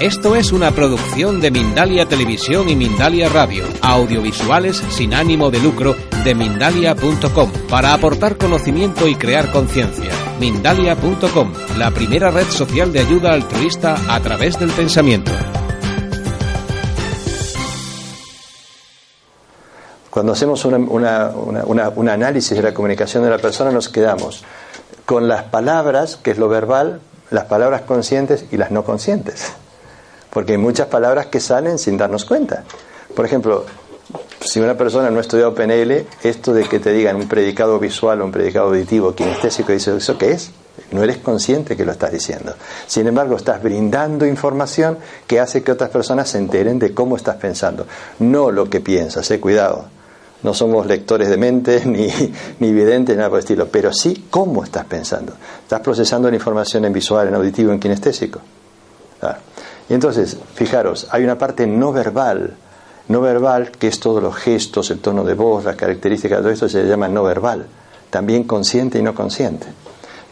Esto es una producción de Mindalia Televisión y Mindalia Radio, audiovisuales sin ánimo de lucro de mindalia.com, para aportar conocimiento y crear conciencia. Mindalia.com, la primera red social de ayuda altruista a través del pensamiento. Cuando hacemos un análisis de la comunicación de la persona nos quedamos con las palabras, que es lo verbal, las palabras conscientes y las no conscientes. Porque hay muchas palabras que salen sin darnos cuenta. Por ejemplo, si una persona no ha estudiado PNL, esto de que te digan un predicado visual o un predicado auditivo, kinestésico, dice, ¿eso qué es? No eres consciente que lo estás diciendo. Sin embargo, estás brindando información que hace que otras personas se enteren de cómo estás pensando, no lo que piensas, eh, cuidado. No somos lectores de mente ni, ni videntes, nada por el estilo, pero sí cómo estás pensando. Estás procesando la información en visual, en auditivo, en kinestésico. Claro. Y entonces, fijaros, hay una parte no verbal, no verbal que es todos los gestos, el tono de voz, las características, todo esto se llama no verbal, también consciente y no consciente.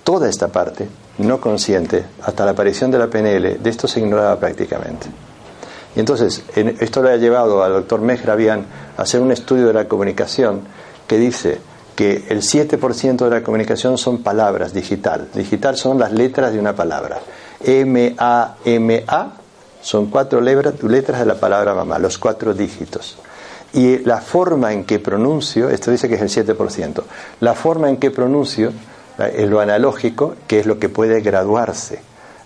Toda esta parte no consciente, hasta la aparición de la PNL, de esto se ignoraba prácticamente. Y entonces, en- esto le ha llevado al doctor Mehrabian a hacer un estudio de la comunicación que dice que el 7% de la comunicación son palabras digital. Digital son las letras de una palabra. M-A-M-A son cuatro letras de la palabra mamá, los cuatro dígitos. Y la forma en que pronuncio, esto dice que es el 7%, la forma en que pronuncio la- es lo analógico, que es lo que puede graduarse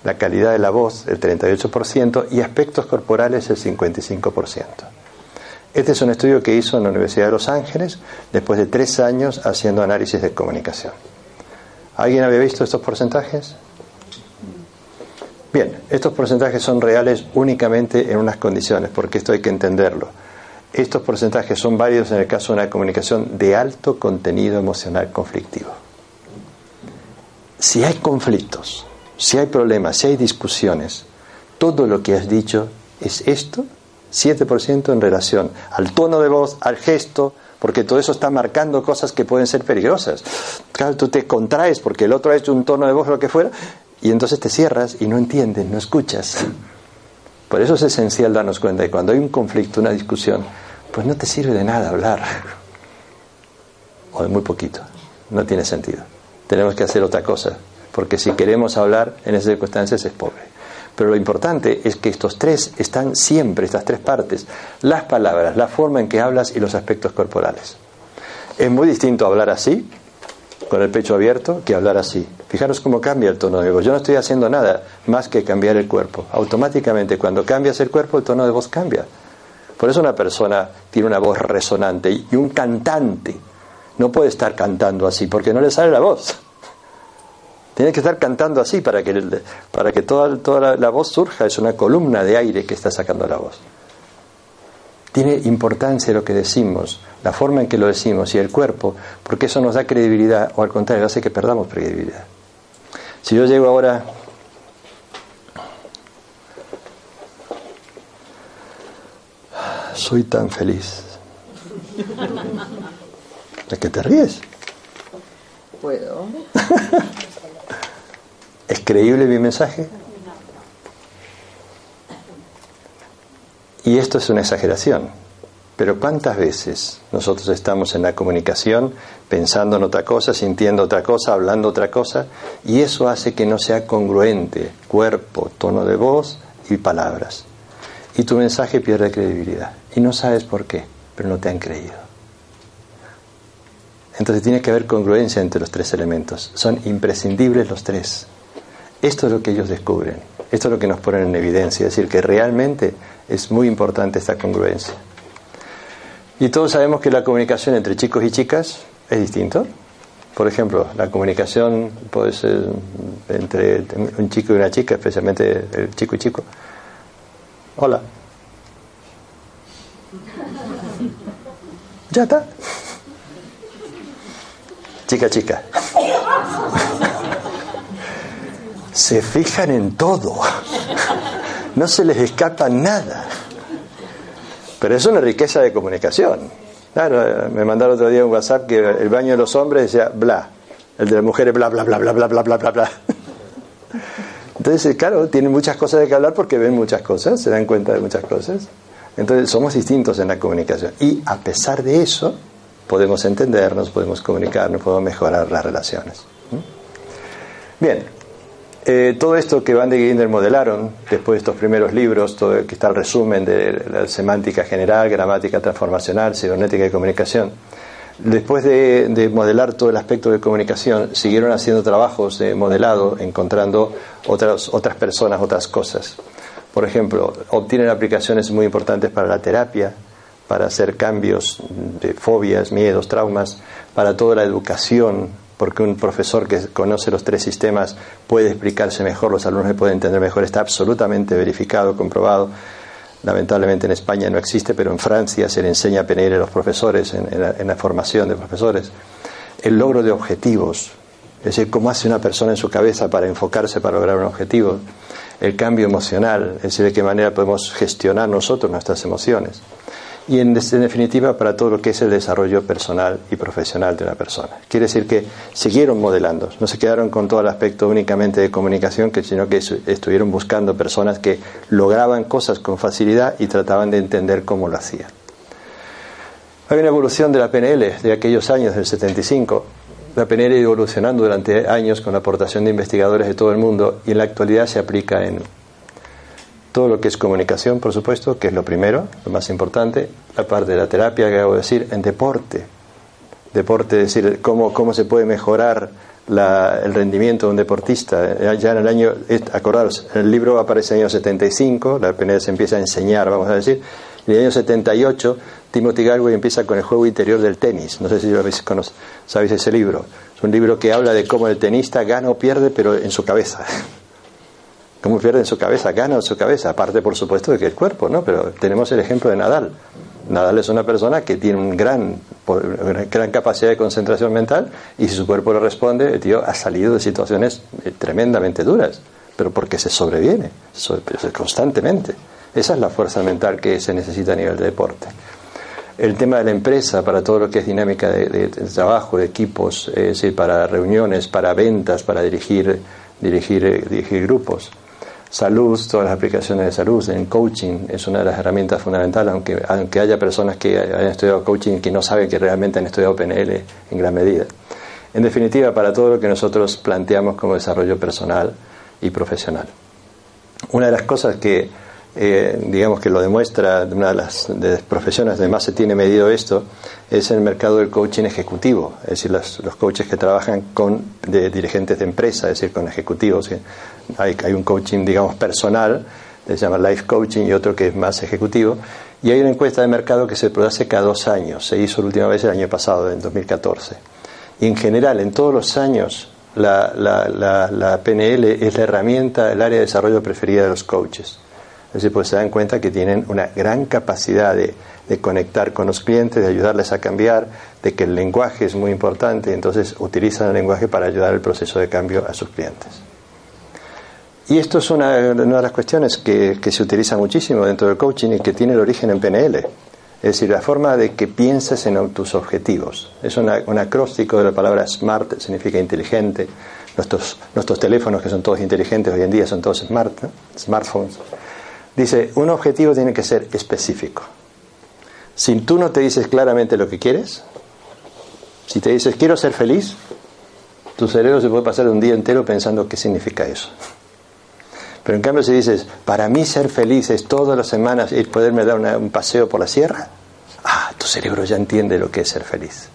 la calidad de la voz el 38% y aspectos corporales el 55%. Este es un estudio que hizo en la Universidad de Los Ángeles después de tres años haciendo análisis de comunicación. ¿Alguien había visto estos porcentajes? Bien, estos porcentajes son reales únicamente en unas condiciones, porque esto hay que entenderlo. Estos porcentajes son válidos en el caso de una comunicación de alto contenido emocional conflictivo. Si hay conflictos, si hay problemas, si hay discusiones, todo lo que has dicho es esto, 7% en relación al tono de voz, al gesto, porque todo eso está marcando cosas que pueden ser peligrosas. Claro, tú te contraes porque el otro ha hecho un tono de voz, lo que fuera, y entonces te cierras y no entiendes, no escuchas. Por eso es esencial darnos cuenta que cuando hay un conflicto, una discusión, pues no te sirve de nada hablar. O de muy poquito. No tiene sentido. Tenemos que hacer otra cosa. Porque si queremos hablar en esas circunstancias es pobre. Pero lo importante es que estos tres están siempre, estas tres partes. Las palabras, la forma en que hablas y los aspectos corporales. Es muy distinto hablar así, con el pecho abierto, que hablar así. Fijaros cómo cambia el tono de voz. Yo no estoy haciendo nada más que cambiar el cuerpo. Automáticamente, cuando cambias el cuerpo, el tono de voz cambia. Por eso una persona tiene una voz resonante y un cantante no puede estar cantando así porque no le sale la voz. Tiene que estar cantando así para que, para que toda, toda la, la voz surja. Es una columna de aire que está sacando la voz. Tiene importancia lo que decimos, la forma en que lo decimos y el cuerpo, porque eso nos da credibilidad o al contrario hace que perdamos credibilidad. Si yo llego ahora soy tan feliz. ¿De qué te ríes? Puedo. ¿Es creíble mi mensaje? Y esto es una exageración. Pero ¿cuántas veces nosotros estamos en la comunicación pensando en otra cosa, sintiendo otra cosa, hablando otra cosa? Y eso hace que no sea congruente cuerpo, tono de voz y palabras. Y tu mensaje pierde credibilidad. Y no sabes por qué, pero no te han creído. Entonces tiene que haber congruencia entre los tres elementos. Son imprescindibles los tres. Esto es lo que ellos descubren. Esto es lo que nos ponen en evidencia. Es decir, que realmente es muy importante esta congruencia. Y todos sabemos que la comunicación entre chicos y chicas es distinto. Por ejemplo, la comunicación puede ser entre un chico y una chica, especialmente el chico y chico. Hola. Ya está. Chica, chica. Se fijan en todo. No se les escapa nada. Pero es una riqueza de comunicación. Claro, me mandaron otro día un WhatsApp que el baño de los hombres decía bla, el de las mujeres bla, bla, bla, bla, bla, bla, bla, bla, bla. Entonces, claro, tienen muchas cosas de que hablar porque ven muchas cosas, se dan cuenta de muchas cosas. Entonces, somos distintos en la comunicación. Y a pesar de eso, podemos entendernos, podemos comunicarnos, podemos mejorar las relaciones. Bien, eh, todo esto que Van de Ginder modelaron, después de estos primeros libros, todo, que está el resumen de la semántica general, gramática transformacional, cibernética y comunicación, después de, modelar todo el aspecto de comunicación, siguieron haciendo trabajos de modelado, encontrando otras, otras personas, otras cosas. Por ejemplo, obtienen aplicaciones muy importantes para la terapia, para hacer cambios de fobias, miedos, traumas, para toda la educación, porque un profesor que conoce los tres sistemas puede explicarse mejor, los alumnos le pueden entender mejor, está absolutamente verificado, comprobado. Lamentablemente en España no existe, pero en Francia se le enseña a PNL a los profesores, en, la, formación de profesores. El logro de objetivos, es decir, cómo hace una persona en su cabeza para enfocarse para lograr un objetivo. El cambio emocional, es decir, de qué manera podemos gestionar nosotros nuestras emociones y en, definitiva para todo lo que es el desarrollo personal y profesional de una persona. Quiere decir que siguieron modelando, no se quedaron con todo el aspecto únicamente de comunicación, sino que estuvieron buscando personas que lograban cosas con facilidad y trataban de entender cómo lo hacían. Hay una evolución de la PNL de aquellos años, del 75. La PNL ha ido evolucionando durante años con la aportación de investigadores de todo el mundo y en la actualidad se aplica en todo lo que es comunicación, por supuesto, que es lo primero, lo más importante, la parte de la terapia que hago decir, en deporte. Deporte, es decir, cómo, cómo se puede mejorar el rendimiento de un deportista. Ya en el año, acordaros, el libro aparece en el año 75, la PNL se empieza a enseñar, vamos a decir, y en el año 78 Timothy Galway empieza con el juego interior del tenis. No sé si lo habéis, sabéis ese libro. Es un libro que habla de cómo el tenista gana o pierde, pero en su cabeza. ¿Cómo pierde en su cabeza? Gana en su cabeza. Aparte, por supuesto, de que el cuerpo, ¿no? Pero tenemos el ejemplo de Nadal. Nadal es una persona que tiene un gran, una gran capacidad de concentración mental y si su cuerpo le responde, el tío ha salido de situaciones eh, tremendamente duras, pero porque se sobreviene, constantemente. Esa es la fuerza mental que se necesita a nivel de deporte. El tema de la empresa, para todo lo que es dinámica de, trabajo, de equipos, es decir, para reuniones, para ventas, para dirigir, dirigir, eh, dirigir grupos salud, todas las aplicaciones de salud, en coaching es una de las herramientas fundamentales, aunque, aunque haya personas que hayan estudiado coaching que no saben que realmente han estudiado PNL en gran medida. En definitiva, para todo lo que nosotros planteamos como desarrollo personal y profesional. Una de las cosas que, eh, digamos que lo demuestra, una de las, profesiones donde más se tiene medido esto, es el mercado del coaching ejecutivo, es decir, los, coaches que trabajan con de dirigentes de empresa, es decir, con ejecutivos. Hay, hay un coaching, digamos, personal, se llama life coaching, y otro que es más ejecutivo. Y hay una encuesta de mercado que se produce cada dos años. Se hizo la última vez el año pasado, en 2014. Y en general, en todos los años, la, la, la PNL es la herramienta, el área de desarrollo preferida de los coaches. Decir, pues se dan cuenta que tienen una gran capacidad de, de, conectar con los clientes, de ayudarles a cambiar, de que el lenguaje es muy importante, entonces utilizan el lenguaje para ayudar el proceso de cambio a sus clientes. Y esto es una, de las cuestiones que, se utiliza muchísimo dentro del coaching y que tiene el origen en PNL. Es decir, la forma de que pienses en tus objetivos. Es un acróstico de la palabra smart, significa inteligente. Nuestros, nuestros teléfonos, que son todos inteligentes hoy en día, son todos smart, smartphones. Dice, un objetivo tiene que ser específico. Si tú no te dices claramente lo que quieres, si te dices quiero ser feliz, tu cerebro se puede pasar un día entero pensando qué significa eso. Pero en cambio si dices, para mí ser feliz es todas las semanas ir poderme dar un paseo por la sierra, ah, tu cerebro ya entiende lo que es ser feliz.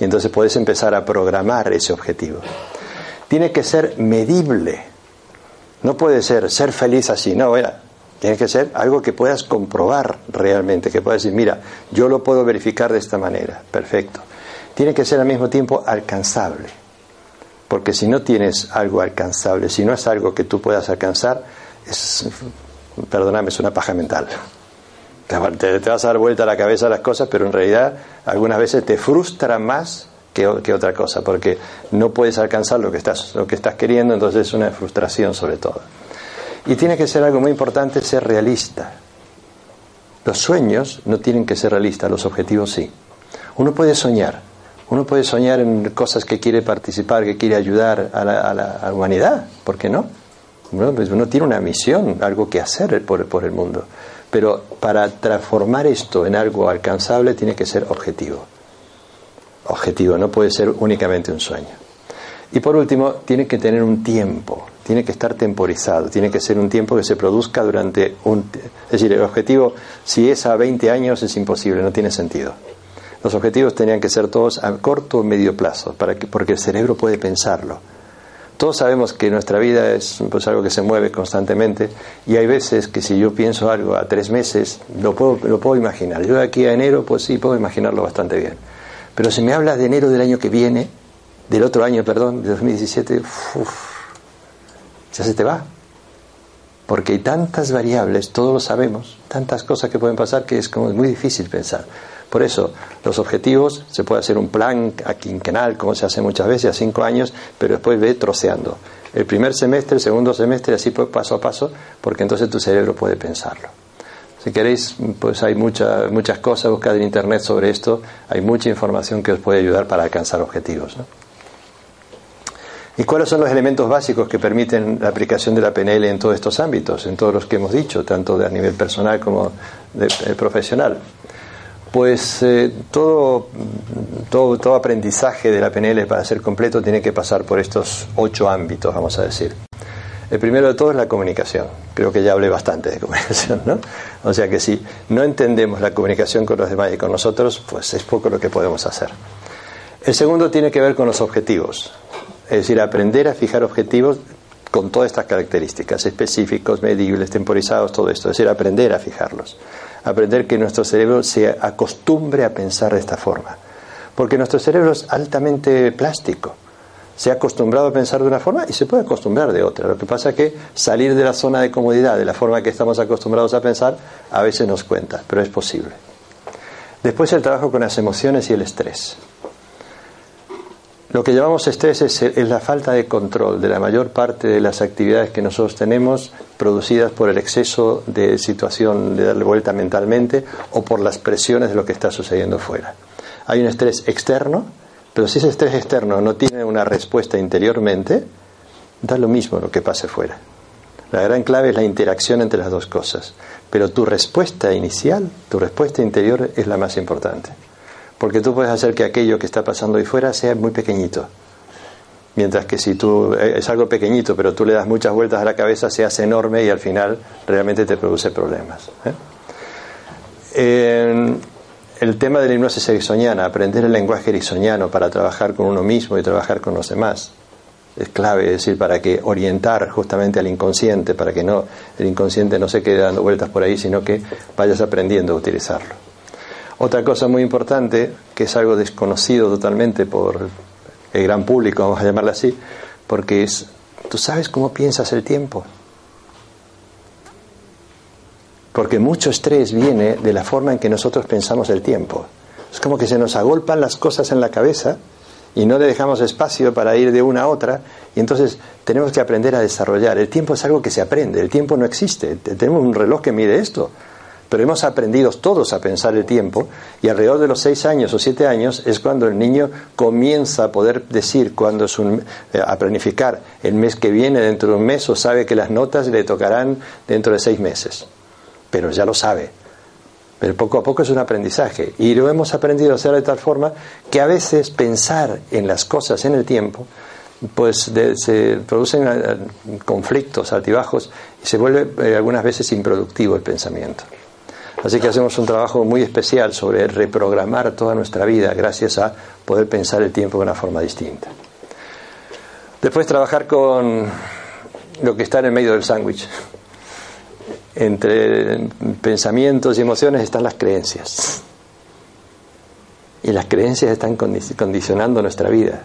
Y entonces puedes empezar a programar ese objetivo. Tiene que ser medible. No puede ser ser feliz así, no, era, tiene que ser algo que puedas comprobar realmente, que puedas decir, mira, yo lo puedo verificar de esta manera, perfecto. Tiene que ser al mismo tiempo alcanzable. Porque si no tienes algo alcanzable, si no es algo que tú puedas alcanzar, es, perdóname, es una paja mental. Te, vas a dar vuelta a la cabeza las cosas, pero en realidad algunas veces te frustra más que, otra cosa, porque no puedes alcanzar lo que, estás, lo que estás queriendo, entonces es una frustración sobre todo. Y tiene que ser algo muy importante, ser realista. Los sueños no tienen que ser realistas, los objetivos sí. Uno puede soñar, uno puede soñar en cosas que quiere participar, que quiere ayudar a la, humanidad, ¿por qué no? pues uno tiene una misión, algo que hacer por, por el mundo. Pero para transformar esto en algo alcanzable tiene que ser objetivo. Objetivo, no puede ser únicamente un sueño. Y por último, tiene que tener un tiempo, tiene que estar temporizado, tiene que ser un tiempo que se produzca durante un... Es decir, el objetivo, si es a 20 años, es imposible, no tiene sentido. Los objetivos tenían que ser todos a corto o medio plazo, para que, porque el cerebro puede pensarlo. Todos sabemos que nuestra vida es pues, algo que se mueve constantemente y hay veces que si yo pienso algo a tres meses, lo puedo, lo puedo imaginar. Yo de aquí a enero, pues sí, puedo imaginarlo bastante bien. Pero si me hablas de enero del año que viene, del otro año, perdón, de 2017, ya se te va. Porque hay tantas variables, todos lo sabemos, tantas cosas que pueden pasar que es como muy difícil pensar. Por eso, los objetivos, se puede hacer un plan a quinquenal, como se hace muchas veces, a cinco años, pero después ve troceando. El primer semestre, el segundo semestre, así paso a paso, porque entonces tu cerebro puede pensarlo. Si queréis, pues hay muchas muchas cosas, buscad en internet sobre esto, hay mucha información que os puede ayudar para alcanzar objetivos. ¿Y cuáles son los elementos básicos que permiten la aplicación de la PNL en todos estos ámbitos, en todos los que hemos dicho, tanto a nivel personal como de, eh, profesional? Pues eh, todo, todo, todo, aprendizaje de la PNL para ser completo tiene que pasar por estos ocho ámbitos, vamos a decir. El primero de todo es la comunicación. Creo que ya hablé bastante de comunicación, ¿no? O sea que si no entendemos la comunicación con los demás y con nosotros, pues es poco lo que podemos hacer. El segundo tiene que ver con los objetivos. Es decir, aprender a fijar objetivos con todas estas características, específicos, medibles, temporizados, todo esto. Es decir, aprender a fijarlos aprender que nuestro cerebro se acostumbre a pensar de esta forma. Porque nuestro cerebro es altamente plástico. Se ha acostumbrado a pensar de una forma y se puede acostumbrar de otra. Lo que pasa es que salir de la zona de comodidad, de la forma que estamos acostumbrados a pensar, a veces nos cuenta, pero es posible. Después el trabajo con las emociones y el estrés. Lo que llamamos estrés es, la falta de control de la mayor parte de las actividades que nosotros tenemos producidas por el exceso de situación de darle vuelta mentalmente o por las presiones de lo que está sucediendo fuera. Hay un estrés externo, pero si ese estrés externo no tiene una respuesta interiormente, da lo mismo lo que pase fuera. La gran clave es la interacción entre las dos cosas, pero tu respuesta inicial, tu respuesta interior es la más importante porque tú puedes hacer que aquello que está pasando ahí fuera sea muy pequeñito. Mientras que si tú eh, es algo pequeñito, pero tú le das muchas vueltas a la cabeza, se hace enorme y al final realmente te produce problemas. ¿eh? el tema de la hipnosis ericksoniana, aprender el lenguaje ericksoniano para trabajar con uno mismo y trabajar con los demás, es clave, es decir, para que orientar justamente al inconsciente, para que no el inconsciente no se quede dando vueltas por ahí, sino que vayas aprendiendo a utilizarlo. Otra cosa muy importante, que es algo desconocido totalmente por el gran público, vamos a llamarlo así, porque es, tú sabes cómo piensas el tiempo. Porque mucho estrés viene de la forma en que nosotros pensamos el tiempo. Es como que se nos agolpan las cosas en la cabeza y no le dejamos espacio para ir de una a otra y entonces tenemos que aprender a desarrollar. El tiempo es algo que se aprende, el tiempo no existe. Tenemos un reloj que mide esto pero hemos aprendido todos a pensar el tiempo y alrededor de los seis años o siete años es cuando el niño comienza a poder decir cuando es un, eh, a planificar el mes que viene dentro de un mes o sabe que las notas le tocarán dentro de seis meses, pero ya lo sabe. Pero poco a poco es un aprendizaje y lo hemos aprendido a hacer de tal forma que a veces pensar en las cosas en el tiempo pues se producen eh, conflictos, altibajos y se vuelve eh, algunas veces improductivo el pensamiento. Así que hacemos un trabajo muy especial sobre reprogramar toda nuestra vida gracias a poder pensar el tiempo de una forma distinta. Después trabajar con lo que está en el medio del sándwich. Entre pensamientos y emociones están las creencias. Y las creencias están condicionando nuestra vida.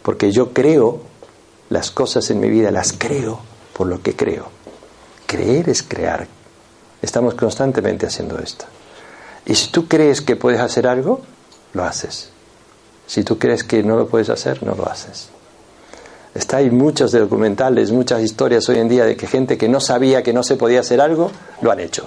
Porque yo creo las cosas en mi vida, las creo por lo que creo. Creer es crear, Estamos constantemente haciendo esto. Y si tú crees que puedes hacer algo, lo haces. Si tú crees que no lo puedes hacer, no lo haces. Está hay muchos documentales, muchas historias hoy en día de que gente que no sabía que no se podía hacer algo, lo han hecho.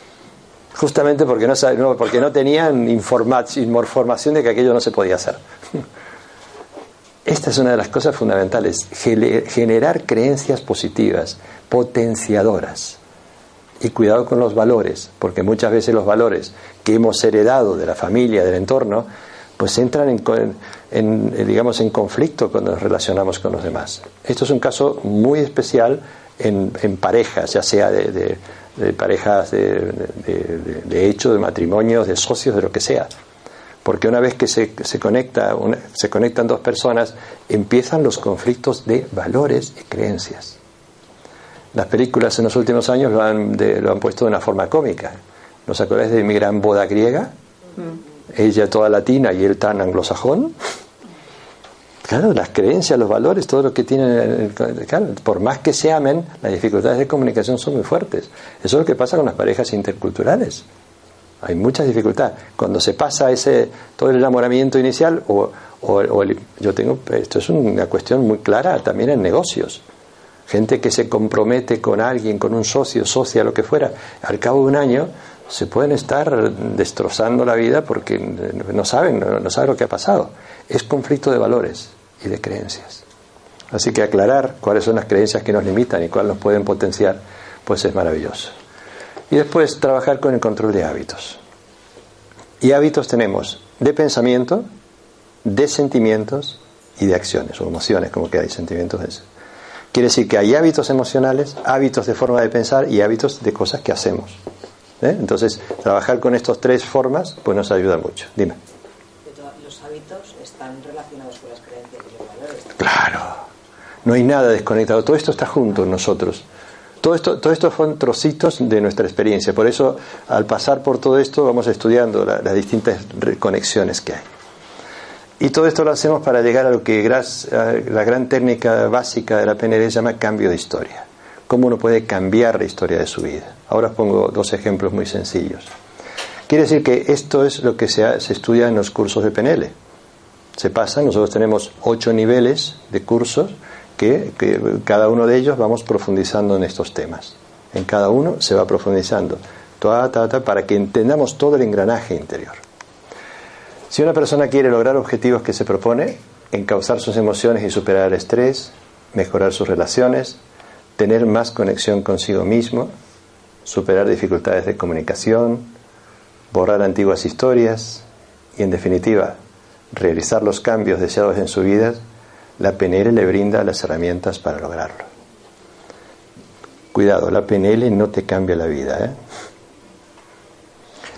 Justamente porque no, porque no tenían información de que aquello no se podía hacer. Esta es una de las cosas fundamentales, generar creencias positivas, potenciadoras. Y cuidado con los valores, porque muchas veces los valores que hemos heredado de la familia, del entorno, pues entran en, eh, digamos, en conflicto cuando nos relacionamos con los demás. Esto es un caso muy especial en, parejas, ya sea de, parejas de, hecho, de matrimonios, de socios, de lo que sea. Porque una vez que se, se, conecta, se conectan dos personas, empiezan los conflictos de valores y creencias. Las películas en los últimos años lo han, lo han puesto de una forma cómica. ¿Nos acordáis de mi gran boda griega? Mm ella toda latina y él tan anglosajón. Claro, las creencias, los valores, todo lo que tienen, claro, por más que se amen, las dificultades de comunicación son muy fuertes. Eso es lo que pasa con las parejas interculturales. Hay muchas dificultades. Cuando se pasa ese todo el enamoramiento inicial, o, o, yo tengo, esto es una cuestión muy clara también en negocios. Gente que se compromete con alguien, con un socio, socia, lo que fuera, al cabo de un año se pueden estar destrozando la vida porque no saben, no, saben lo que ha pasado. Es conflicto de valores y de creencias. Así que aclarar cuáles son las creencias que nos limitan y cuáles nos pueden potenciar, pues es maravilloso. Y después trabajar con el control de hábitos. Y hábitos tenemos de pensamiento, de sentimientos y de acciones o emociones, como que hay sentimientos de. Quiere decir que hay hábitos emocionales, hábitos de forma de pensar y hábitos de cosas que hacemos. ¿Eh? Entonces, trabajar con estas tres formas pues nos ayuda mucho. Dime. Los hábitos están relacionados con las creencias y los valores. Claro. No hay nada desconectado. Todo esto está junto en nosotros. Todo esto, todo esto son trocitos de nuestra experiencia. Por eso, al pasar por todo esto, vamos estudiando las distintas conexiones que hay. Y todo esto lo hacemos para llegar a lo que la gran técnica básica de la PNL llama cambio de historia cómo uno puede cambiar la historia de su vida. Ahora os pongo dos ejemplos muy sencillos. Quiere decir que esto es lo que se, estudia en los cursos de PNL. Se pasa, nosotros tenemos ocho niveles de cursos que, cada uno de ellos vamos profundizando en estos temas. En cada uno se va profundizando para que entendamos todo el engranaje interior. Si una persona quiere lograr objetivos que se propone, encauzar sus emociones y superar el estrés, mejorar sus relaciones, tener más conexión consigo mismo, superar dificultades de comunicación, borrar antiguas historias y, en definitiva, realizar los cambios deseados en su vida, la PNL le brinda las herramientas para lograrlo. Cuidado, la PNL no te cambia la vida. ¿eh?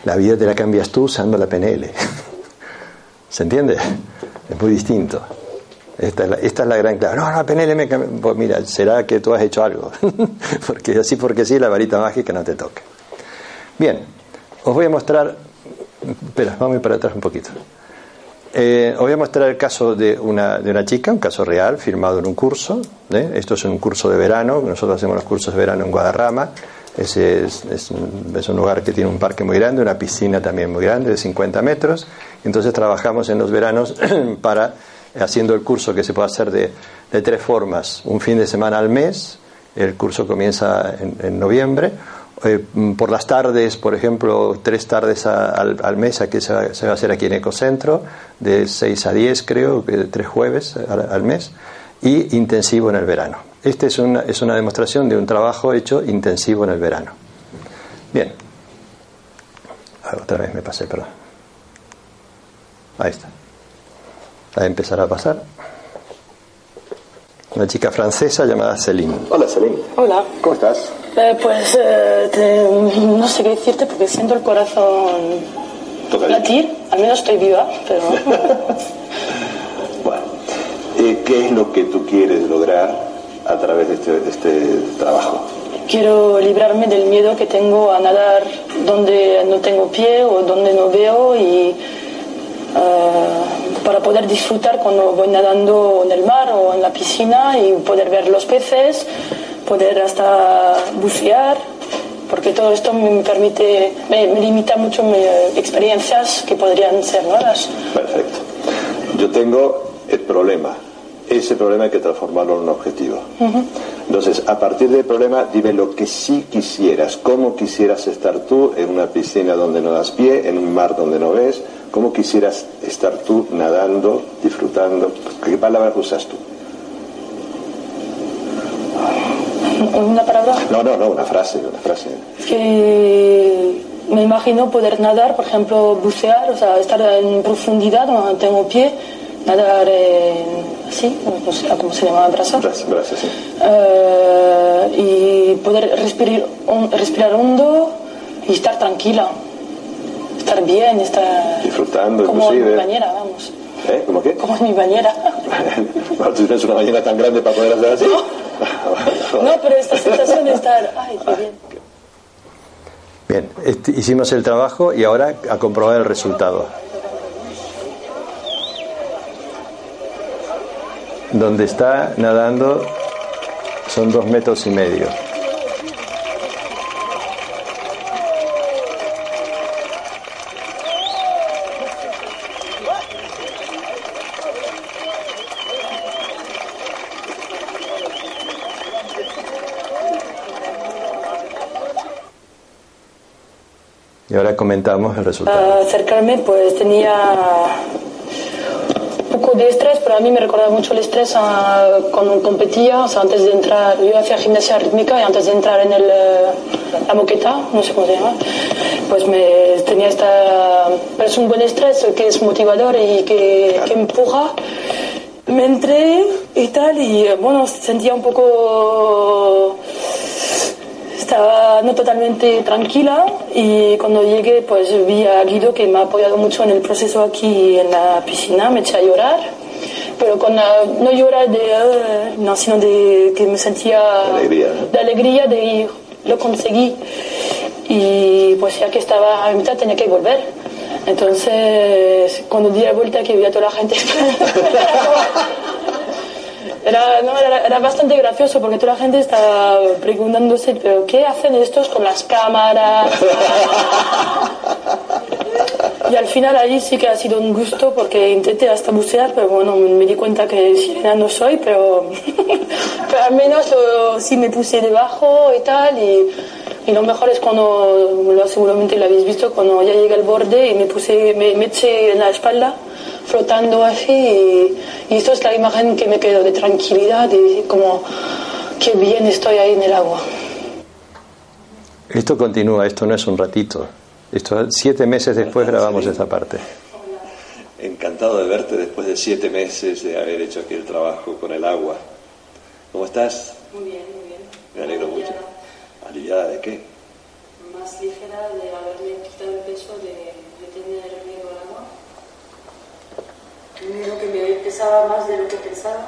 La vida te la cambias tú usando la PNL. ¿Se entiende? Es muy distinto. Esta es, la, gran clave. No, no, PNL Pues mira, será que tú has hecho algo. porque así porque sí, la varita mágica no te toca. Bien, os voy a mostrar. Espera, vamos a ir para atrás un poquito. Eh, os voy a mostrar el caso de una, de una chica, un caso real, firmado en un curso. ¿eh? Esto es un curso de verano, nosotros hacemos los cursos de verano en Guadarrama. Es, es, es, un lugar que tiene un parque muy grande, una piscina también muy grande, de 50 metros. Entonces trabajamos en los veranos para haciendo el curso que se puede hacer de, tres formas. Un fin de semana al mes, el curso comienza en, noviembre. Eh, por las tardes, por ejemplo, tres tardes al, mes, aquí se va, se va, a hacer aquí en Ecocentro, de 6 a 10 creo, tres jueves al, mes, y intensivo en el verano. Esta es una, es una demostración de un trabajo hecho intensivo en el verano. Bien. Ah, otra vez me pasé, perdón. Ahí está a empezar a pasar. Una chica francesa llamada Céline. Hola Céline. Hola. ¿Cómo estás? Eh, pues eh, no sé qué decirte porque siento el corazón latir. Al menos estoy viva, pero... bueno, eh, ¿qué es lo que tú quieres lograr a través de este, de este trabajo? Quiero librarme del miedo que tengo a nadar donde no tengo pie o donde no veo y para poder disfrutar cuando voy nadando en el mar o en la piscina y poder ver los peces, poder hasta bucear, porque todo esto me permite, me, limita mucho mis experiencias que podrían ser nuevas. Perfecto. Yo tengo el problema. Ese problema hay que transformarlo en un objetivo. Entonces, a partir del problema, dime lo que sí quisieras. ¿Cómo quisieras estar tú en una piscina donde no das pie, en un mar donde no ves, ¿Cómo quisieras estar tú nadando, disfrutando? ¿Qué palabras usas tú? ¿Una palabra? No, no, no, una frase, una frase. que me imagino poder nadar, por ejemplo, bucear, o sea, estar en profundidad, donde tengo pie, nadar en- así, no sé cómo se llama, brazo, Frase, frase, sí. Eh, y poder respirar, respirar hondo y estar tranquila, estar bien, estar Disfrutando, como en mi inclusive. bañera, vamos, ¿Eh? ¿Cómo qué? como en mi bañera. Bueno, ¿Tú tienes una ballena tan grande para poder hacer así? No, pero esta sensación de estar, ay, qué bien. Bien, este- hicimos el trabajo y ahora a comprobar el resultado. Donde está nadando son dos metros y medio. Y ahora comentamos el resultado. Acercarme, pues tenía un poco de estrés, pero a mí me recordaba mucho el estrés ah, cuando competía, o sea, antes de entrar, yo hacía gimnasia rítmica y antes de entrar en el, eh, la moqueta, no sé cómo se llama, pues me tenía esta, pero es un buen estrés que es motivador y que, que empuja. Me entré y tal, y eh, bueno, sentía un poco estaba no totalmente tranquila y cuando llegué pues vi a Guido que me ha apoyado mucho en el proceso aquí en la piscina, me eché a llorar, pero con la- no llorar de, "Eh", no, sino de que me sentía alegría, de alegría de lo conseguí. Y pues ya que estaba a mitad tenía que volver. Entonces, cuando di la vuelta que vi a toda la gente Era, no, era, era bastante gracioso porque toda la gente estaba preguntándose, pero ¿qué hacen estos con las cámaras? y al final allí sí que ha sido un gusto porque intenté hasta bucear, pero bueno, me di cuenta que sirena no soy, pero, pero al menos sí me puse debajo y tal. Y, y lo mejor es cuando, lo seguramente lo habéis visto, cuando ya llegué al borde y me puse, me, me eché en la espalda flotando así y, y esto es la imagen que me quedó de tranquilidad y como qué bien estoy ahí en el agua. Esto continúa, esto no es un ratito. Esto siete meses después grabamos esta parte. Encantado de verte después de siete meses de haber hecho aquí el trabajo con el agua. ¿Cómo estás? Muy bien, muy bien. Me alegro mucho. ¿Aliviada de qué? Más ligera de haberme quitado el peso de, de tener miedo al agua. Un miedo que me pesaba más de lo que pensaba.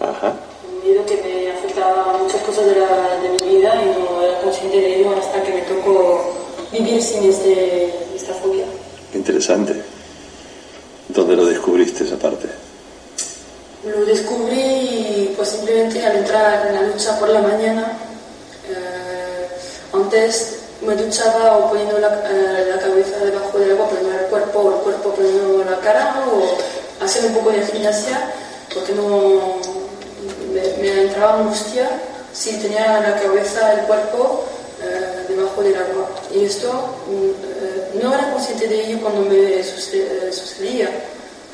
Ajá. Un miedo que me afectaba a muchas cosas de, la, de mi vida y no era consciente de ello hasta que me tocó vivir sin este, esta fobia. Interesante. ¿Dónde lo descubriste esa parte? Lo descubrí pues simplemente al entrar en la ducha por la mañana. Eh, antes me duchaba o poniendo la, eh, la cabeza debajo del agua, poniendo el cuerpo, o el cuerpo poniendo la cara, o haciendo un poco de gimnasia, porque no me, me entraba angustia si tenía la cabeza, el cuerpo eh, debajo del agua. Y esto mm, eh, no era consciente de ello cuando me eh, sucedía,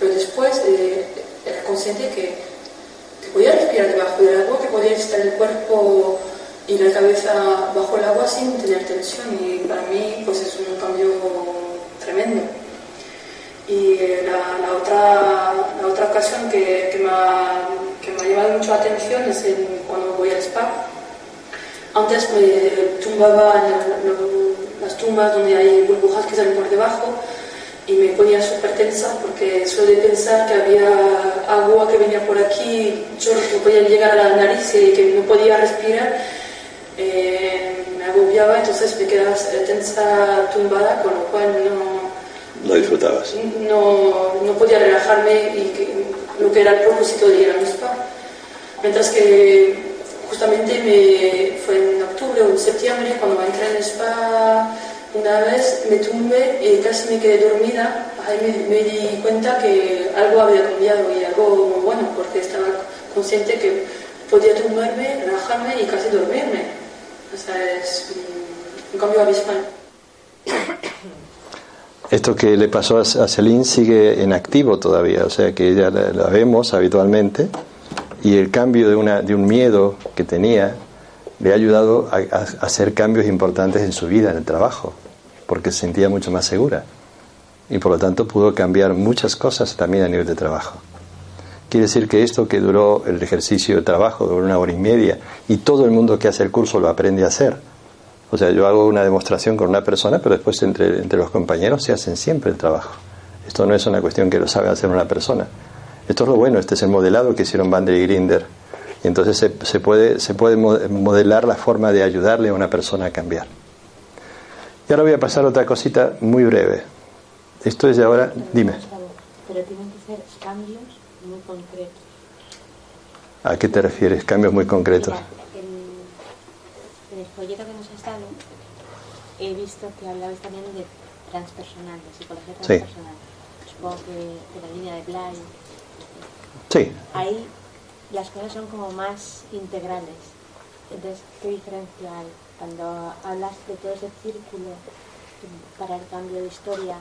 pero después eh, era consciente que, que podía respirar debajo del agua, que podía estar el cuerpo y la cabeza bajo el agua sin tener tensión. Y para mí pues es un cambio tremendo. Y eh, la, la otra, la otra ocasión que, que, me ha, que me ha llamado mucho la atención es en- cuando voy al spa. Antes me tumbaba en las tumbas donde hay burbujas que salen por debajo y me ponía súper tensa porque de pensar que había agua que venía por aquí, yo no podía llegar a la nariz y que no podía respirar, eh, me agobiaba, entonces me quedaba tensa tumbada, con lo cual no, ¿Lo disfrutabas? no, no podía relajarme y que- lo que era el propósito de ir a un spa. Mientras que justamente me, fue en octubre o en septiembre cuando entré en el spa una vez, me tumbé y casi me quedé dormida. Ahí me, me di cuenta que algo había cambiado y algo muy bueno porque estaba consciente que podía tumbarme, relajarme y casi dormirme. O es un, un cambio. Esto que le pasó a Celine sigue en activo todavía, o sea que ya la, vemos habitualmente y el cambio de, una, de un miedo que tenía le ha ayudado a, hacer cambios importantes en su vida, en el trabajo, porque se sentía mucho más segura y por lo tanto pudo cambiar muchas cosas también a nivel de trabajo. Quiere decir que esto que duró el ejercicio de trabajo, duró una hora y media, y todo el mundo que hace el curso lo aprende a hacer. O sea, yo hago una demostración con una persona, pero después entre, entre los compañeros se hacen siempre el trabajo. Esto no es una cuestión que lo sabe hacer una persona. Esto es lo bueno, este es el modelado que hicieron Bander y Grinder. Y entonces se, se, puede, se puede modelar la forma de ayudarle a una persona a cambiar. Y ahora voy a pasar otra cosita muy breve. Esto es de ahora, dime. Pero tienen que ser cambios muy concretos. ¿A qué te refieres? Cambios muy concretos. en, el folleto que nos has dado he visto que hablabas también de transpersonal, de psicología transpersonal. Supongo que de la línea de Blay. Sí. Ahí las cosas son como más integrales. Entonces, ¿qué diferencia hay cuando hablas de todo ese círculo para el cambio de historia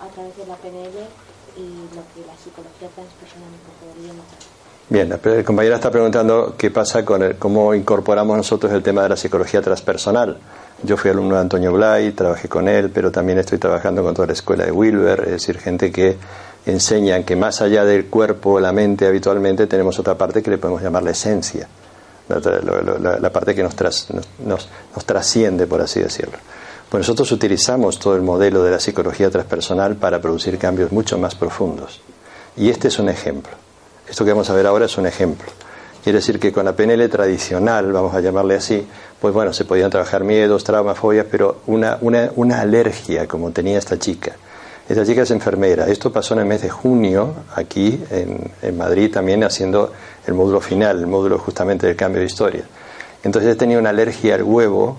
a través de la PNL y lo que la psicología transpersonal podría Bien, la compañera está preguntando qué pasa con el, cómo incorporamos nosotros el tema de la psicología transpersonal. Yo fui alumno de Antonio Blay, trabajé con él, pero también estoy trabajando con toda la escuela de Wilber, es decir, gente que enseñan que más allá del cuerpo, la mente, habitualmente tenemos otra parte que le podemos llamar la esencia, la, parte que nos trasciende, por así decirlo. Pues nosotros utilizamos todo el modelo de la psicología transpersonal para producir cambios mucho más profundos. Y este es un ejemplo. Esto que vamos a ver ahora es un ejemplo. Quiere decir que con la PNL tradicional, vamos a llamarle así, pues bueno, se podían trabajar miedos, traumas, fobias, pero una, una, alergia como tenía esta chica. Esta chica es enfermera. Esto pasó en el mes de junio, aquí en, en Madrid, también haciendo el módulo final, el módulo justamente del cambio de historia. Entonces tenía una alergia al huevo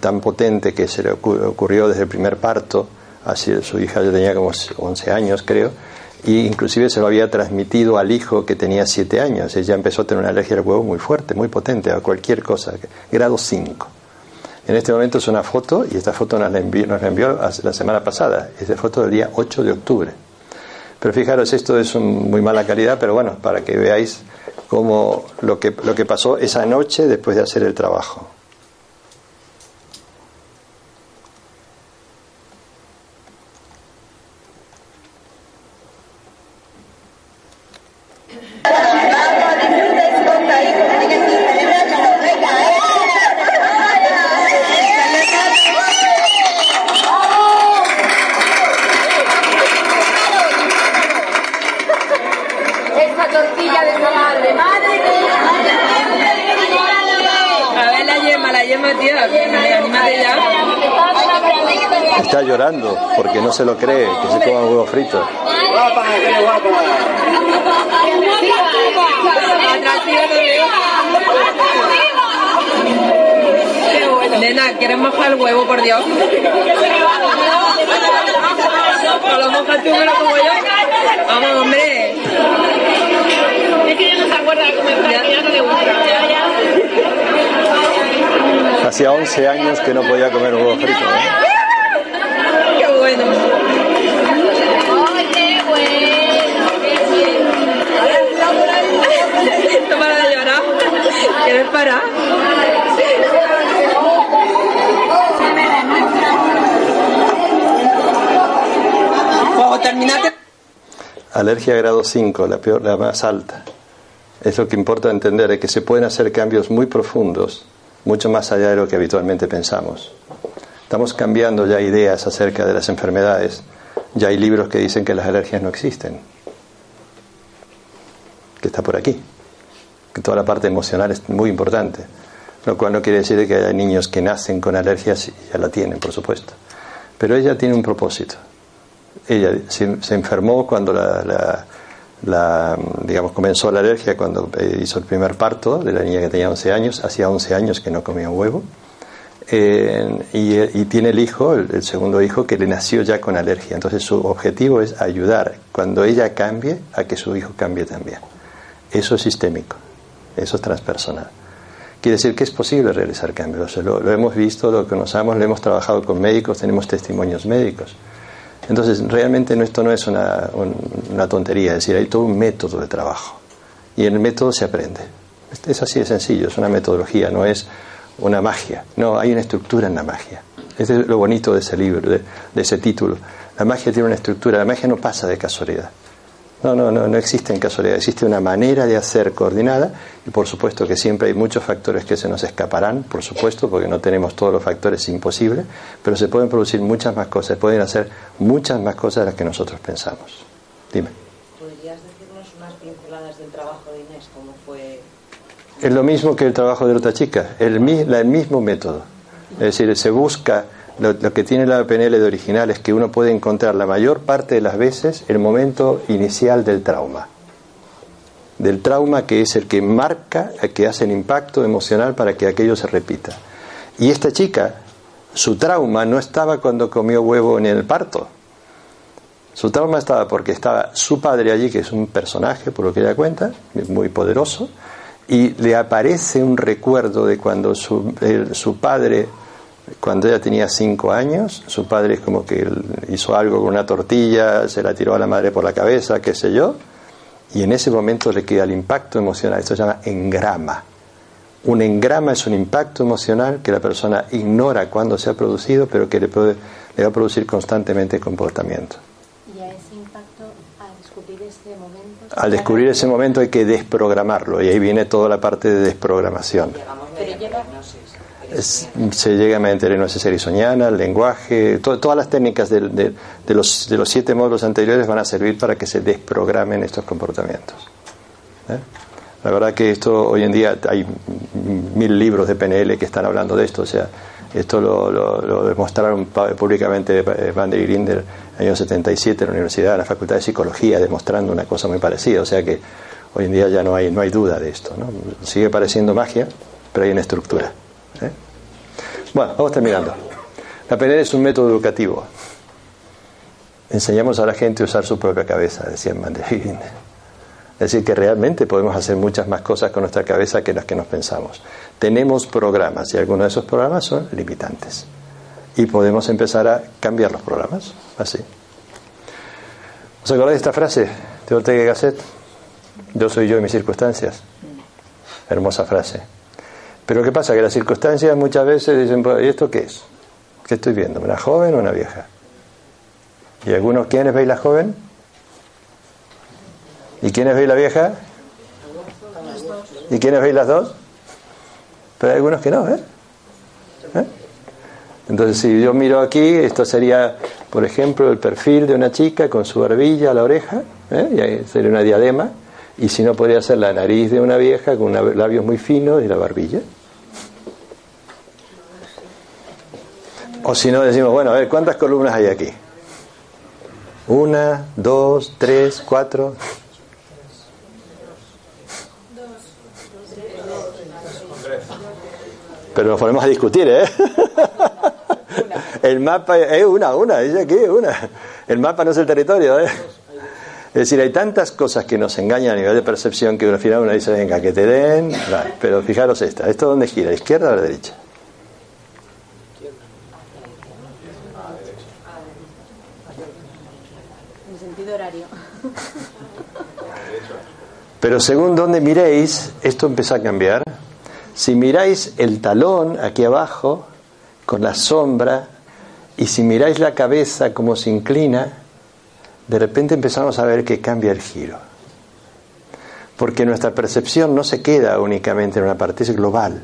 tan, potente que se le ocurrió desde el primer parto, así su hija ya tenía como 11 años creo, y inclusive se lo había transmitido al hijo que tenía 7 años. Ella empezó a tener una alergia al huevo muy fuerte, muy potente, a cualquier cosa, grado 5. En este momento es una foto, y esta foto nos la envió, nos la, envió la semana pasada, es de foto del día 8 de octubre. Pero fijaros, esto es un, muy mala calidad, pero bueno, para que veáis cómo lo que, lo que pasó esa noche después de hacer el trabajo. Está llorando porque no se lo cree que se coma huevo frito. Nena, ¿quieres mojar el huevo, por Dios? ¿O lo mojas tú, pero como yo? Vamos, hombre. Es que ella no se acuerda de comer, ya no le gusta. Hacía 11 años que no podía comer huevo frito. ¿eh? Qué bueno. ¡Ay, qué bueno! No para de llorar. ¿Quieres parar? Cuando terminaste. Alergia grado 5, la, peor, la más alta. Es lo que importa entender, es que se pueden hacer cambios muy profundos mucho más allá de lo que habitualmente pensamos. Estamos cambiando ya ideas acerca de las enfermedades. Ya hay libros que dicen que las alergias no existen, que está por aquí, que toda la parte emocional es muy importante, lo cual no quiere decir que haya niños que nacen con alergias y ya la tienen, por supuesto. Pero ella tiene un propósito. Ella se, enfermó cuando la la, digamos, comenzó la alergia cuando eh, hizo el primer parto de la niña que tenía 11 años, hacía 11 años que no comía huevo, y, tiene el hijo, el, segundo hijo, que le nació ya con alergia. Entonces su objetivo es ayudar cuando ella cambie a que su hijo cambie también. Eso es sistémico, eso es transpersonal. Quiere decir que es posible realizar cambios. Lo, lo hemos visto, lo conocemos, lo hemos trabajado con médicos, tenemos testimonios médicos. Entonces, realmente esto no es una, una tontería, es decir, hay todo un método de trabajo. Y en el método se aprende. Es así de sencillo, es una metodología, no es una magia. No, hay una estructura en la magia. Ese es lo bonito de ese libro, de, ese título. La magia tiene una estructura, la magia no pasa de casualidad. No, no, no, no existe en casualidad, existe una manera de hacer coordinada y por supuesto que siempre hay muchos factores que se nos escaparán, por supuesto, porque no tenemos todos los factores imposibles, pero se pueden producir muchas más cosas, pueden hacer muchas más cosas de las que nosotros pensamos. Dime. ¿Podrías decirnos unas pinceladas del trabajo de Inés? ¿Cómo fue? Es lo mismo que el trabajo de otra chica, el, mismo método. Es decir, se busca, lo, que tiene la PNL de original es que uno puede encontrar la mayor parte de las veces el momento inicial del trauma. Del trauma que es el que marca, el que hace el impacto emocional para que aquello se repita. Y esta chica, su trauma no estaba cuando comió huevo en el parto. Su trauma estaba porque estaba su padre allí, que es un personaje, por lo que ella cuenta, muy poderoso, y le aparece un recuerdo de cuando su, el- su padre, cuando ella tenía cinco años, su padre es como que hizo algo con una tortilla, se la tiró a la madre por la cabeza, qué sé yo, y en ese momento le queda el impacto emocional. Esto se llama engrama. Un engrama es un impacto emocional que la persona ignora cuándo se ha producido, pero que le, puede, le va a producir constantemente comportamiento. Y a ese impacto, al descubrir ese momento... Al descubrir ese momento hay que desprogramarlo y ahí viene toda la parte de desprogramación. Se llega mediante la hipnosis ericksoniana, el lenguaje, to- todas las técnicas de los siete módulos anteriores van a servir para que se desprogramen estos comportamientos. ¿Eh? La verdad que esto hoy en día hay mil libros de PNL que están hablando de esto, o sea, esto lo, lo- demostraron públicamente eh, Van der Grinder en el año 77 en la Universidad, en la Facultad de Psicología, demostrando una cosa muy parecida, o sea que hoy en día ya no hay, no hay duda de esto, ¿no? sigue pareciendo magia, pero hay una estructura. ¿eh? Bueno, vamos terminando. La PNL es un método educativo. Enseñamos a la gente a usar su propia cabeza, decía Van der Grinder. Es decir, que realmente podemos hacer muchas más cosas con nuestra cabeza que las que nos pensamos. Tenemos programas y algunos de esos programas son limitantes. Y podemos empezar a cambiar los programas. Así. ¿Os acordáis de esta frase de Ortega y Gasset? Yo soy yo y mis circunstancias. Hermosa frase. Pero ¿qué pasa? Que las circunstancias muchas veces dicen, "Bueno, ¿y esto qué es? ¿Qué estoy viendo? ¿Una joven o una vieja? ¿Y algunos quiénes veis la joven? ¿Y quiénes veis la vieja? ¿Y quiénes veis las dos? Pero hay algunos que no, ¿eh? ¿Eh? Entonces, si yo miro aquí, esto sería, por ejemplo, el perfil de una chica con su barbilla a la oreja, ¿eh? y ahí sería una diadema, y si no, podría ser la nariz de una vieja con labios muy finos y la barbilla. O si no, decimos, bueno, a ver, ¿cuántas columnas hay aquí? Una, dos, tres, cuatro. Pero nos ponemos a discutir, ¿eh? El mapa es una, una, dice aquí, una. El mapa no es el territorio, ¿eh? Es decir, hay tantas cosas que nos engañan a nivel de percepción que al final uno dice, venga, que te den. Vale, pero fijaros esta, ¿esto dónde gira? ¿A la izquierda o a la derecha? En sentido horario. Pero según donde miréis, esto empieza a cambiar. Si miráis el talón aquí abajo, con la sombra, y si miráis la cabeza como se inclina, de repente empezamos a ver que cambia el giro. Porque nuestra percepción no se queda únicamente en una parte, es global.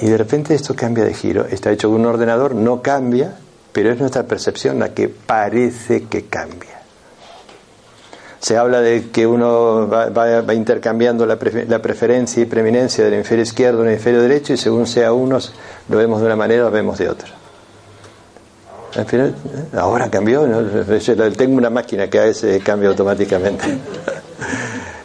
Y de repente esto cambia de giro. Está hecho un ordenador, no cambia, pero es nuestra percepción la que parece que cambia. Se habla de que uno va, intercambiando la, la preferencia y preeminencia del hemisferio izquierdo en el hemisferio derecho y según sea uno lo vemos de una manera o lo vemos de otra. Al final, ahora cambió, ¿no? Tengo una máquina que hace ese cambio automáticamente.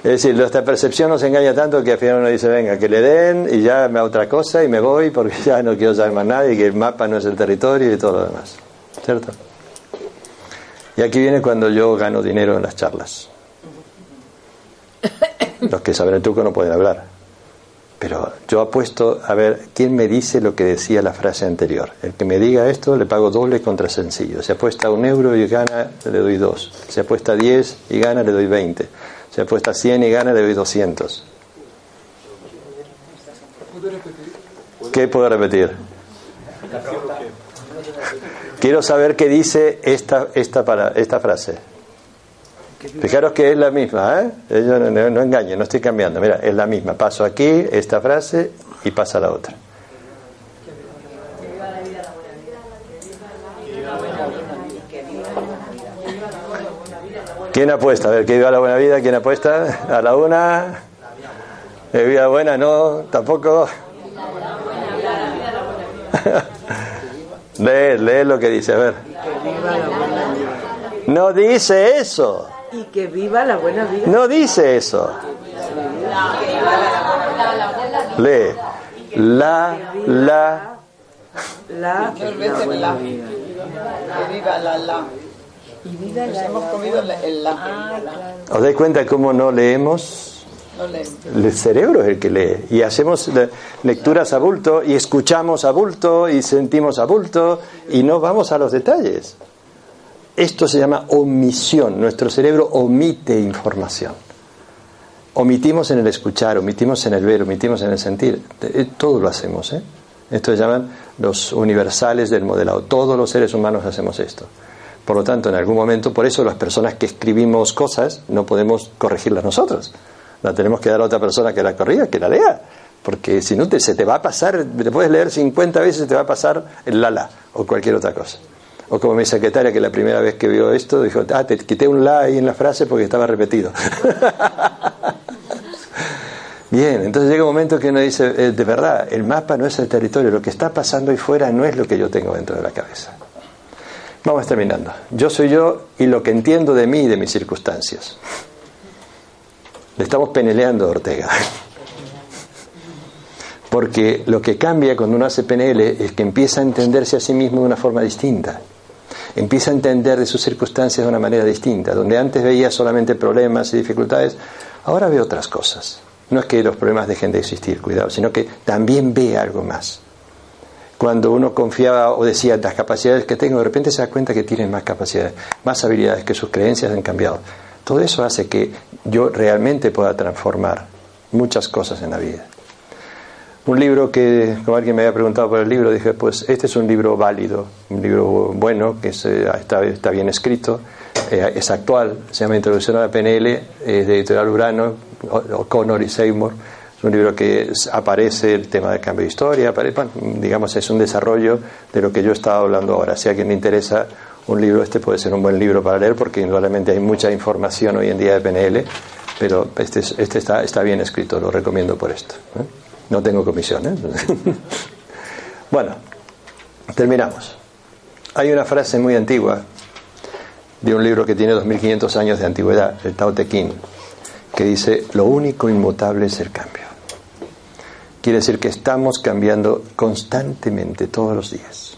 Es decir, nuestra percepción nos engaña tanto que al final uno dice, venga, que le den y ya me otra cosa y me voy porque ya no quiero saber más nada y que el mapa no es el territorio y todo lo demás. ¿Cierto? Y aquí viene cuando yo gano dinero en las charlas. Los que saben el truco no pueden hablar. Pero yo apuesto a ver quién me dice lo que decía la frase anterior. El que me diga esto le pago doble contra sencillo. Si apuesta un euro y gana, le doy dos. Si apuesta 10 y gana, le doy 20. Si apuesta 100 y gana, le doy 200. ¿Qué puedo repetir? Quiero saber qué dice esta, esta, para, esta frase. Fijaros que es la misma, ¿eh? no, no, no engañen, no estoy cambiando. Mira, es la misma. Paso aquí esta frase y pasa la otra. ¿Quién apuesta? A ver, ¿que viva la buena vida? ¿Quién apuesta? A la una. ¿Que vida buena? No, tampoco. Lee, lee lo que dice, a ver. No dice eso. Y que viva la buena vida. No dice eso. Lee. La, la. La, la buena vida. Que viva la la. Y viva la, hemos comido el la. ¿Os dais cuenta cómo no leemos? El cerebro es el que lee. Y hacemos le- lecturas a bulto, y escuchamos a bulto, y sentimos a bulto, y no vamos a los detalles. Esto se llama omisión. Nuestro cerebro omite información. Omitimos en el escuchar, omitimos en el ver, omitimos en el sentir. Eh, Todo lo hacemos. ¿eh? Esto se llaman los universales del modelado. Todos los seres humanos hacemos esto. Por lo tanto, en algún momento, por eso las personas que escribimos cosas no podemos corregirlas nosotros. La tenemos que dar a otra persona que la corrija, que la lea. Porque si no, se te va a pasar, te puedes leer 50 veces, te va a pasar el lala o cualquier otra cosa. O como mi secretaria que la primera vez que vio esto dijo, ah, te quité un la ahí en la frase porque estaba repetido. Bien, entonces llega un momento que uno dice, eh, de verdad, el mapa no es el territorio, lo que está pasando ahí fuera no es lo que yo tengo dentro de la cabeza. Vamos terminando. Yo soy yo y lo que entiendo de mí y de mis circunstancias. Le estamos peneleando a Ortega. Porque lo que cambia cuando uno hace PNL es que empieza a entenderse a sí mismo de una forma distinta. Empieza a entender de sus circunstancias de una manera distinta. Donde antes veía solamente problemas y dificultades, ahora ve otras cosas. No es que los problemas dejen de existir, cuidado, sino que también ve algo más. Cuando uno confiaba o decía las capacidades que tengo, de repente se da cuenta que tiene más capacidades, más habilidades, que sus creencias han cambiado. Todo eso hace que yo realmente pueda transformar muchas cosas en la vida. Un libro que, como alguien me había preguntado por el libro, dije, pues este es un libro válido, un libro bueno, que se- está, está bien escrito, eh, es actual, se llama Introducción a la PNL, es de Editorial Urano, O'Connor y Seymour. Es un libro que es- aparece el tema del cambio de historia, digamos, es un desarrollo de lo que yo estaba hablando ahora. Si a alguien le interesa un libro, este puede ser un buen libro para leer, porque indudablemente hay mucha información hoy en día de PNL, pero este, es- este está, está bien escrito, lo recomiendo por esto. ¿eh? No tengo comisión. ¿eh? bueno, terminamos. Hay una frase muy antigua de un libro que tiene 2500 años de antigüedad, el Tao Te Ching, que dice, lo único inmutable es el cambio. Quiere decir que estamos cambiando constantemente todos los días.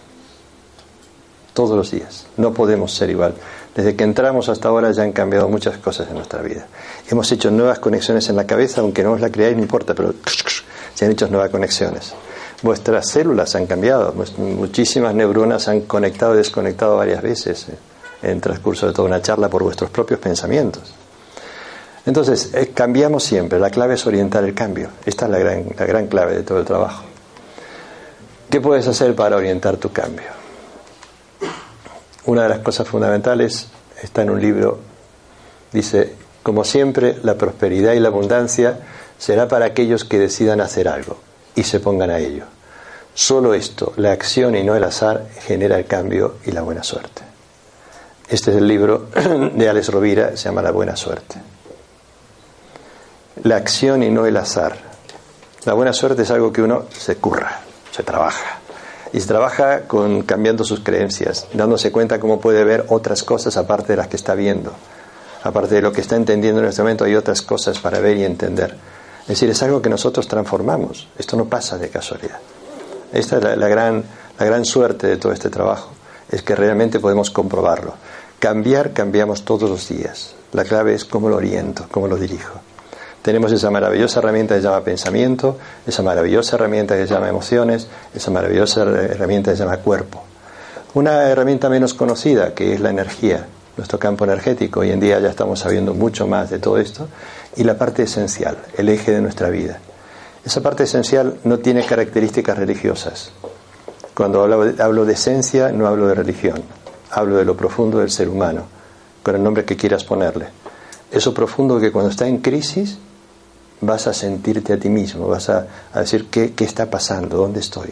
Todos los días. No podemos ser igual. Desde que entramos hasta ahora ya han cambiado muchas cosas en nuestra vida. Hemos hecho nuevas conexiones en la cabeza, aunque no os la creáis, no importa, pero se han hecho nuevas conexiones. Vuestras células han cambiado, muchísimas neuronas han conectado y desconectado varias veces eh, en el transcurso de toda una charla por vuestros propios pensamientos. Entonces, eh, cambiamos siempre, la clave es orientar el cambio. Esta es la gran, la gran clave de todo el trabajo. ¿Qué puedes hacer para orientar tu cambio? Una de las cosas fundamentales está en un libro, dice, como siempre, la prosperidad y la abundancia será para aquellos que decidan hacer algo y se pongan a ello. Solo esto, la acción y no el azar, genera el cambio y la buena suerte. Este es el libro de Alex Rovira, se llama La buena suerte. La acción y no el azar. La buena suerte es algo que uno se curra, se trabaja. Y se trabaja con cambiando sus creencias, dándose cuenta cómo puede ver otras cosas aparte de las que está viendo. Aparte de lo que está entendiendo en este momento, hay otras cosas para ver y entender. Es decir, es algo que nosotros transformamos. Esto no pasa de casualidad. Esta es la, la gran, la gran suerte de todo este trabajo, es que realmente podemos comprobarlo. Cambiar, cambiamos todos los días. La clave es cómo lo oriento, cómo lo dirijo. Tenemos esa maravillosa herramienta que se llama pensamiento, esa maravillosa herramienta que se llama emociones, esa maravillosa herramienta que se llama cuerpo. Una herramienta menos conocida, que es la energía, nuestro campo energético. Hoy en día ya estamos sabiendo mucho más de todo esto. Y la parte esencial, el eje de nuestra vida. Esa parte esencial no tiene características religiosas. Cuando hablo hablo de esencia, no hablo de religión. Hablo de lo profundo del ser humano, con el nombre que quieras ponerle. Eso profundo que cuando está en crisis vas a sentirte a ti mismo, vas a, decir ¿qué, qué está pasando, dónde estoy.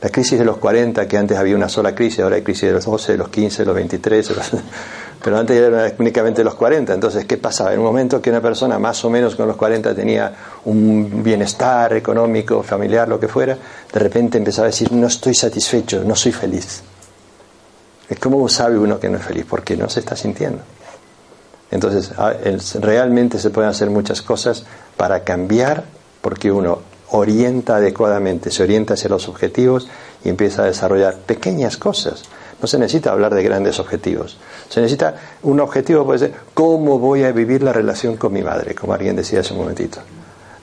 La crisis de los 40, que antes había una sola crisis, ahora hay crisis de los 12, de los 15, de los 23, pero antes era únicamente los 40. Entonces, ¿qué pasaba? En un momento que una persona más o menos con los 40 tenía un bienestar económico, familiar, lo que fuera, de repente empezaba a decir, no estoy satisfecho, no soy feliz. ¿Cómo sabe uno que no es feliz? Porque no se está sintiendo. Entonces, realmente se pueden hacer muchas cosas para cambiar, porque uno orienta adecuadamente, se orienta hacia los objetivos y empieza a desarrollar pequeñas cosas. No se necesita hablar de grandes objetivos. Se necesita un objetivo, puede ser, ¿cómo voy a vivir la relación con mi madre? Como alguien decía hace un momentito.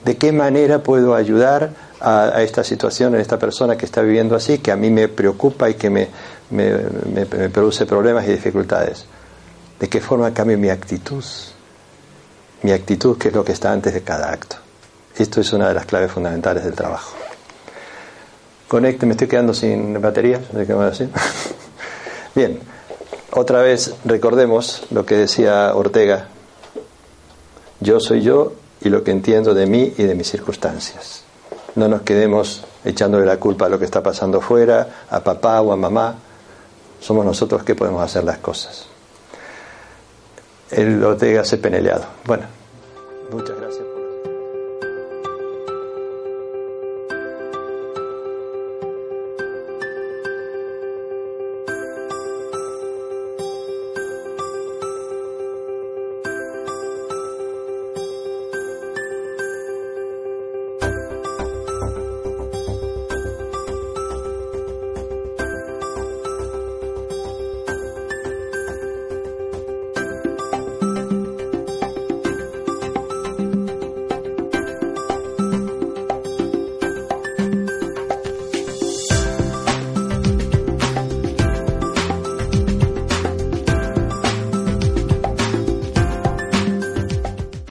¿De qué manera puedo ayudar a, esta situación, a esta persona que está viviendo así, que a mí me preocupa y que me, me produce problemas y dificultades? ¿De qué forma cambia mi actitud? Mi actitud, que es lo que está antes de cada acto. Esto es una de las claves fundamentales del trabajo. Conecte, me estoy quedando sin batería, Bien, otra vez recordemos lo que decía Ortega. Yo soy yo y lo que entiendo de mí y de mis circunstancias. No nos quedemos echándole la culpa a lo que está pasando fuera, a papá o a mamá. Somos nosotros que podemos hacer las cosas. El Ortega se peneleado. Bueno, muchas gracias.